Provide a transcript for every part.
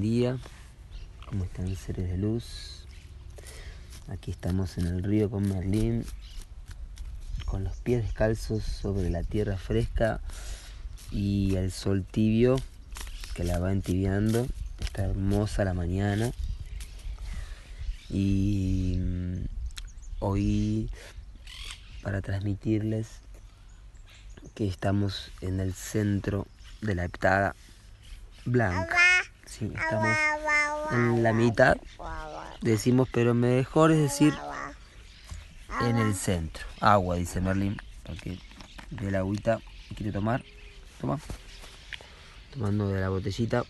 día. ¿Cómo están seres de luz? Aquí estamos en el río con Merlín, con los pies descalzos sobre la tierra fresca y el sol tibio que la va entibiando. Está hermosa la mañana. Y mm, hoy para transmitirles que estamos en el centro de la heptada blanca. Sí, estamos en la mitad, decimos, pero mejor es decir en el centro. Agua, dice Merlin, porque de la agüita quiere tomar. Toma. Tomando de la botellita.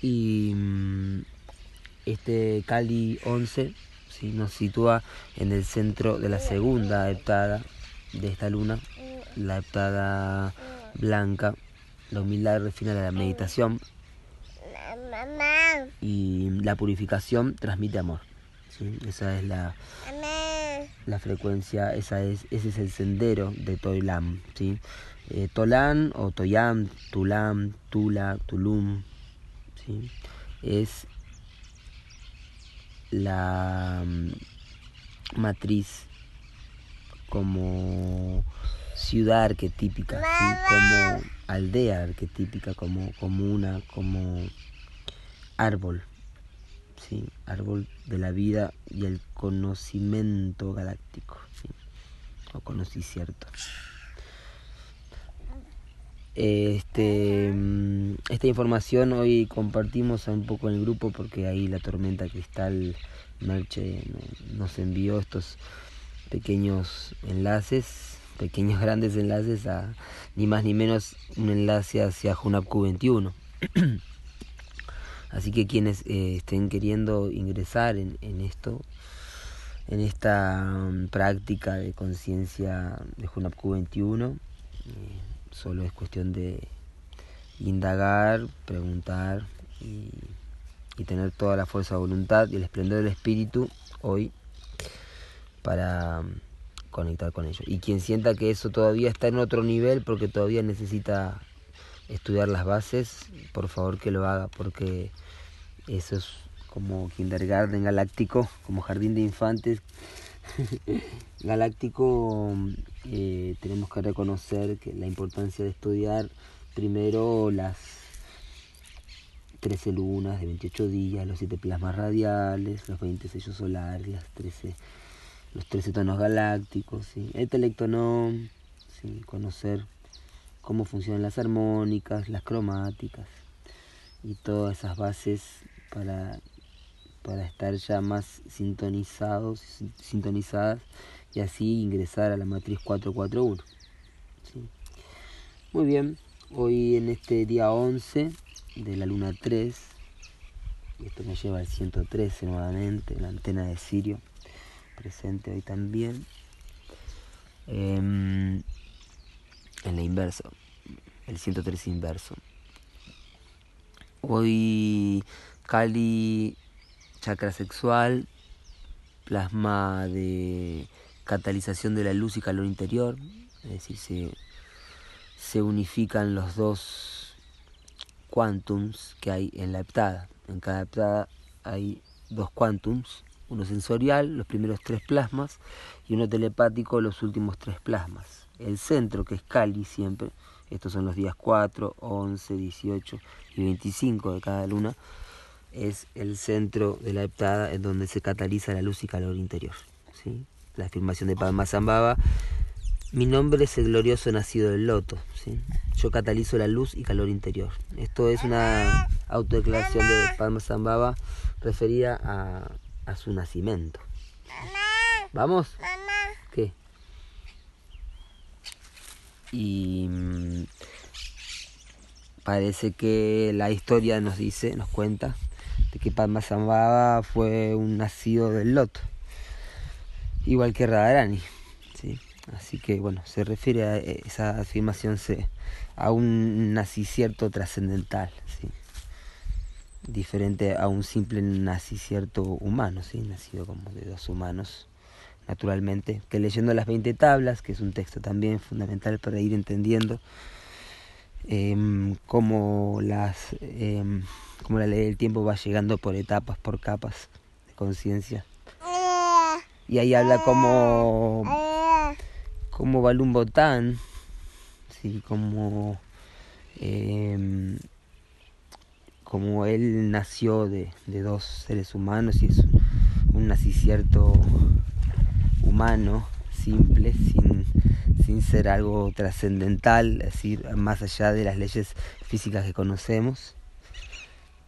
Y mm, este Cali 11 ¿sí? nos sitúa en el centro de la segunda heptada de esta luna, la heptada blanca la humildad refina la meditación. Y la purificación transmite amor. Esa es la, la frecuencia, esa es, ese es el sendero de Toilam. ¿sí? Eh, Tolán o Toyam, Tulam, Tula, Tulum. ¿sí? Es la mm, matriz como ciudad arquetípica, como aldea arquetípica, como comuna, como árbol, ¿sí? árbol de la vida y el conocimiento galáctico, ¿sí? o conocimiento. Este, mm, esta información hoy compartimos un poco en el grupo porque ahí la tormenta cristal Merche nos envió estos pequeños enlaces pequeños grandes enlaces a ni más ni menos un enlace hacia Junapq 21. Así que quienes eh, estén queriendo ingresar en, esto, en esta um, práctica de conciencia de Junapq 21, eh, solo es cuestión de indagar, preguntar y, y tener toda la fuerza de voluntad y el esplendor del espíritu hoy para conectar con ellos. Y quien sienta que eso todavía está en otro nivel porque todavía necesita estudiar las bases, por favor que lo haga porque eso es como kindergarten galáctico, como jardín de infantes galáctico, eh, tenemos que reconocer que la importancia de estudiar primero las 13 lunas de 28 días, los 7 plasmas radiales, los 20 sellos solares, las 13 los 13 tonos galácticos, el telectonón, ¿sí? conocer cómo funcionan las armónicas, las cromáticas y todas esas bases para, para estar ya más sintonizados, sintonizadas y así ingresar a la matriz 441. ¿sí? Muy bien, hoy en este día 11 de la luna 3, y esto me lleva al 113 nuevamente, la antena de Sirio presente hoy también. Em, en la inverso, el 103 inverso. Hoy Cali, chakra sexual, plasma de catalización de la luz y calor interior, es decir, se, se unifican los dos quantums que hay en la heptada. En cada heptada hay dos quantums uno sensorial, los primeros tres plasmas, y uno telepático, los últimos tres plasmas. El centro, que es Cali siempre, estos son los días 4, 11, 18 y 25 de cada luna, es el centro de la heptada en donde se cataliza la luz y calor interior. ¿sí? La afirmación de Padmasambhava, mi nombre es el glorioso nacido del loto. ¿sí? Yo catalizo la luz y calor interior. Esto es una autodeclaración de Padmasambhava referida a a su nacimiento. ¿Vamos? ¿Qué? Y mm, parece que la historia nos dice, nos cuenta, de que Padmasambhava fue un nacido del loto, igual que Radharani. ¿sí? Así que bueno, se refiere a esa afirmación a un nacicierto trascendental. ¿sí? diferente a un simple nacicierto humano, ¿sí? nacido como de dos humanos, naturalmente, que leyendo las 20 tablas, que es un texto también fundamental para ir entendiendo em, cómo, las, em, cómo la ley del tiempo va llegando por etapas, por capas de conciencia. Y ahí habla como, como Balum Botán, ¿sí? como, em, como él nació de, de, dos seres humanos y es un nacicierto humano, simple, sin, ser algo trascendental, es decir, más allá de las leyes físicas que conocemos.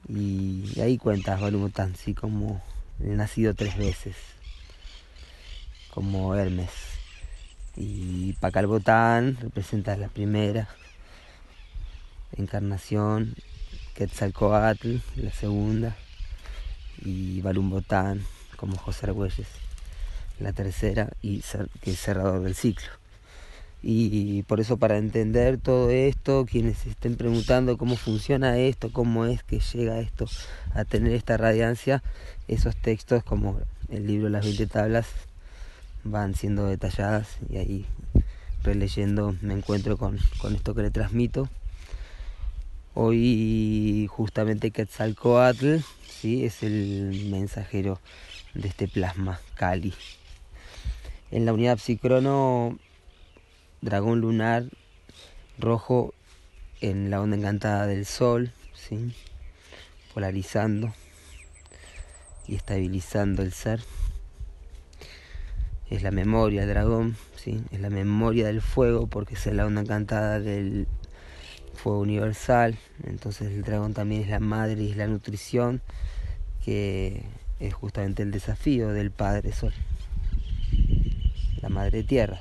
Y, ahí cuentas Balumotán, sí, como nacido tres veces, como Hermes. Y Pacalbotán representa la primera encarnación, Quetzalcoatl, la segunda, y Balumbotán, como José Argüelles, la tercera, y que es cerrador del ciclo. Y por eso para entender todo esto, quienes estén preguntando cómo funciona esto, cómo es que llega esto a tener esta radiancia, esos textos como el libro Las 20 tablas van siendo detalladas y ahí releyendo me encuentro con, con esto que le transmito. Hoy justamente Quetzalcoatl ¿sí? es el mensajero de este plasma Cali. En la unidad psicrono dragón lunar rojo en la onda encantada del sol, ¿sí? polarizando y estabilizando el ser. Es la memoria del dragón, ¿sí? es la memoria del fuego porque es la onda encantada del fuego universal. Entonces el dragón también es la madre y es la nutrición, que es justamente el desafío del Padre Sol, la Madre Tierra.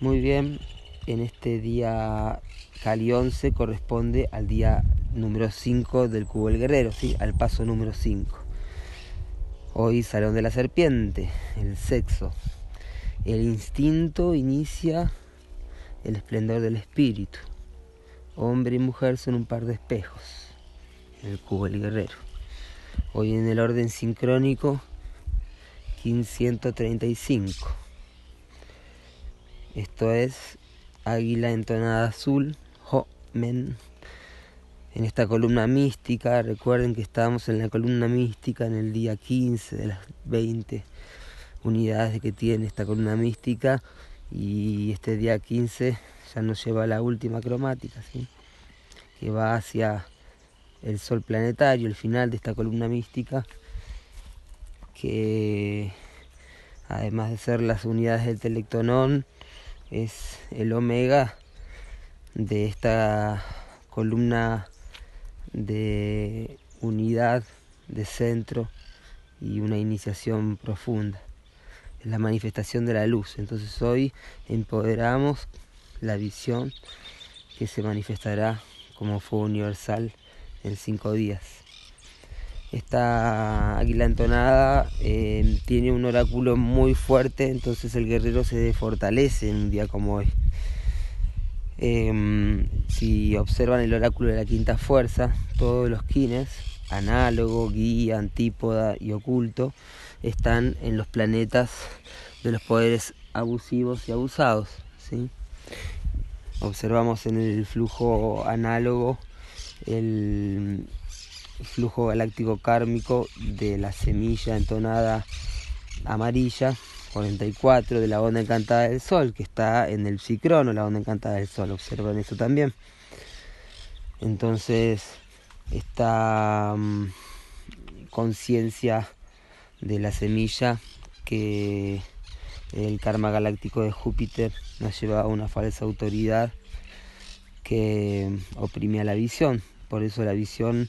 Muy bien, en este día Cali 11 corresponde al día número 5 del Cubo del Guerrero, ¿sí? al paso número 5. Hoy Salón de la Serpiente, el sexo. El instinto inicia el esplendor del espíritu. Hombre y mujer son un par de espejos. El Cubo del Guerrero. Hoy en el orden sincrónico 1535 esto es Águila entonada azul, Ho Men. En esta columna mística, recuerden que estábamos en la columna mística en el día 15 de las 20 unidades que tiene esta columna mística y este día 15 ya nos lleva a la última cromática, que va hacia el sol planetario, el final de esta columna mística, que además de ser las unidades del telectonón, es el omega de esta columna de unidad, de centro y una iniciación profunda. Es la manifestación de la luz. Entonces hoy empoderamos la visión que se manifestará como fuego universal en cinco días. Esta águila entonada eh, tiene un oráculo muy fuerte, entonces el guerrero se fortalece en un día como hoy. Em, si observan el oráculo de la quinta fuerza, todos los kines, análogo, guía, antípoda y oculto, están en los planetas de los poderes abusivos y abusados. ¿sí? Observamos en el flujo análogo el flujo galáctico kármico de la semilla entonada amarilla 44 de la onda encantada del sol que está en el cicrono la onda encantada del sol. Observan eso también. Entonces esta mm, conciencia de la semilla que el karma galáctico de Júpiter nos lleva a una falsa autoridad que oprimía la visión. Por eso la visión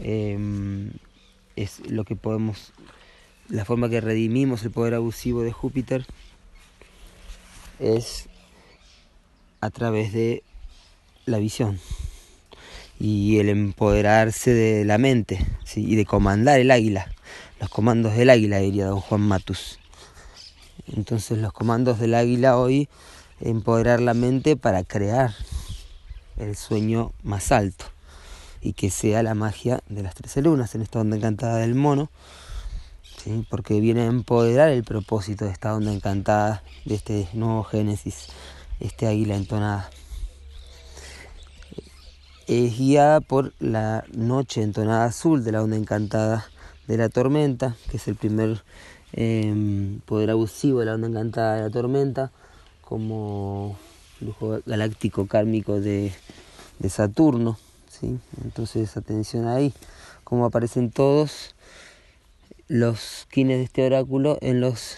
Em, es lo que podemos, la forma que redimimos el poder abusivo de Júpiter es a través de la visión y el empoderarse de la mente y de comandar el águila, los comandos del águila, diría don Juan Matus. Entonces los comandos del águila hoy, empoderar la mente para crear el sueño más alto y que sea la magia de las trece lunas en esta onda encantada del mono, ¿sí? porque viene a empoderar el propósito de esta onda encantada, de este nuevo Génesis, este águila entonada. es guiada por la noche entonada azul de la onda encantada de la tormenta, que es el primer em, poder abusivo de la onda encantada de la tormenta, como flujo galáctico kármico de Saturno. Entonces, atención ahí, como aparecen todos los quines de este oráculo en los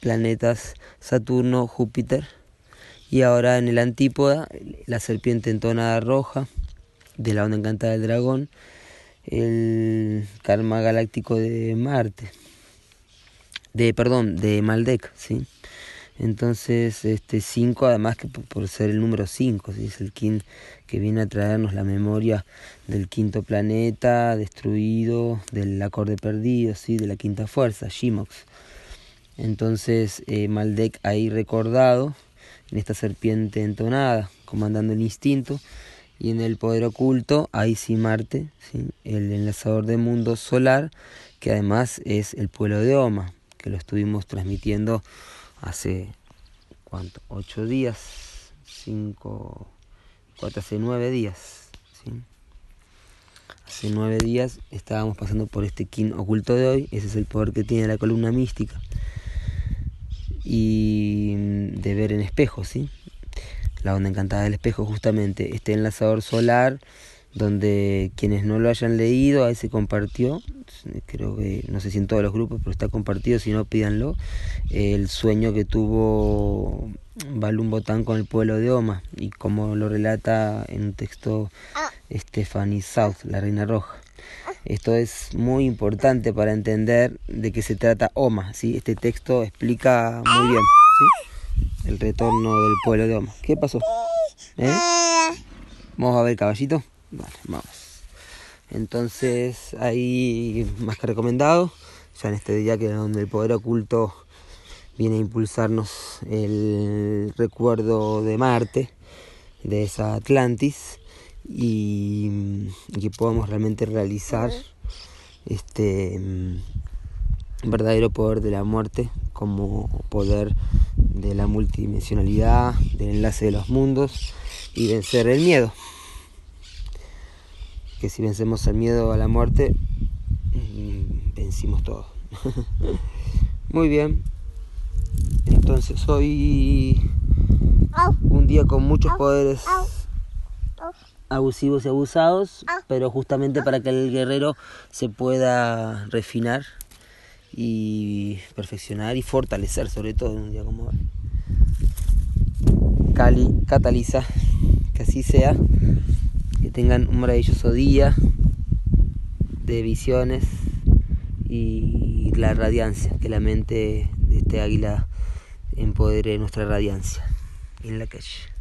planetas Saturno, Júpiter. Y ahora en el antípoda la serpiente entonada roja de la onda encantada del dragón, el karma galáctico de Marte, de perdón, de Maldek, ¿sí? Entonces, este 5, además que por ser el número 5, ¿sí? es el kin que viene a traernos la memoria del quinto planeta destruido, del acorde perdido, ¿sí? de la quinta fuerza, Shimox. Entonces, eh, Maldek ahí recordado, en esta serpiente entonada, comandando el instinto, y en el poder oculto, ahí sí Marte, el enlazador de mundo solar, que además es el pueblo de Oma, que lo estuvimos transmitiendo hace, ¿cuánto? Ocho días, cinco, cuatro, hace nueve días. Hace nueve días estábamos pasando por este kin oculto de hoy, ese es el poder que tiene la columna mística y de ver en espejo, ¿sí? La onda encantada del espejo, justamente este enlazador solar, donde quienes no lo hayan leído, ahí se compartió, creo que no sé si en todos los grupos, pero está compartido, si no pídanlo, el sueño que tuvo Balum Botán con el pueblo de Oma, y como lo relata en un texto Stephanie South, la Reina Roja. Esto es muy importante para entender de qué se trata Oma. ¿sí? Este texto explica muy bien el retorno del pueblo de Oma. ¿Qué pasó? ¿Eh? Vamos a ver caballito. Vale, vamos. Entonces, ahí más que recomendado, ya en este día que donde el poder oculto viene a impulsarnos el recuerdo de Marte, de esa Atlantis y, que podamos realmente realizar este mm, verdadero poder de la muerte como poder de la multidimensionalidad, del enlace de los mundos y vencer el miedo. Que si vencemos el miedo a la muerte, mm, vencimos todo. Muy bien. Entonces hoy un día con muchos poderes abusivos y abusados, pero justamente para que el guerrero se pueda refinar y perfeccionar y fortalecer, sobre todo en un día como hoy. Cali cataliza, que así sea, que tengan un maravilloso día de visiones y la radiancia, que la mente de este águila empodere nuestra radiancia en la calle.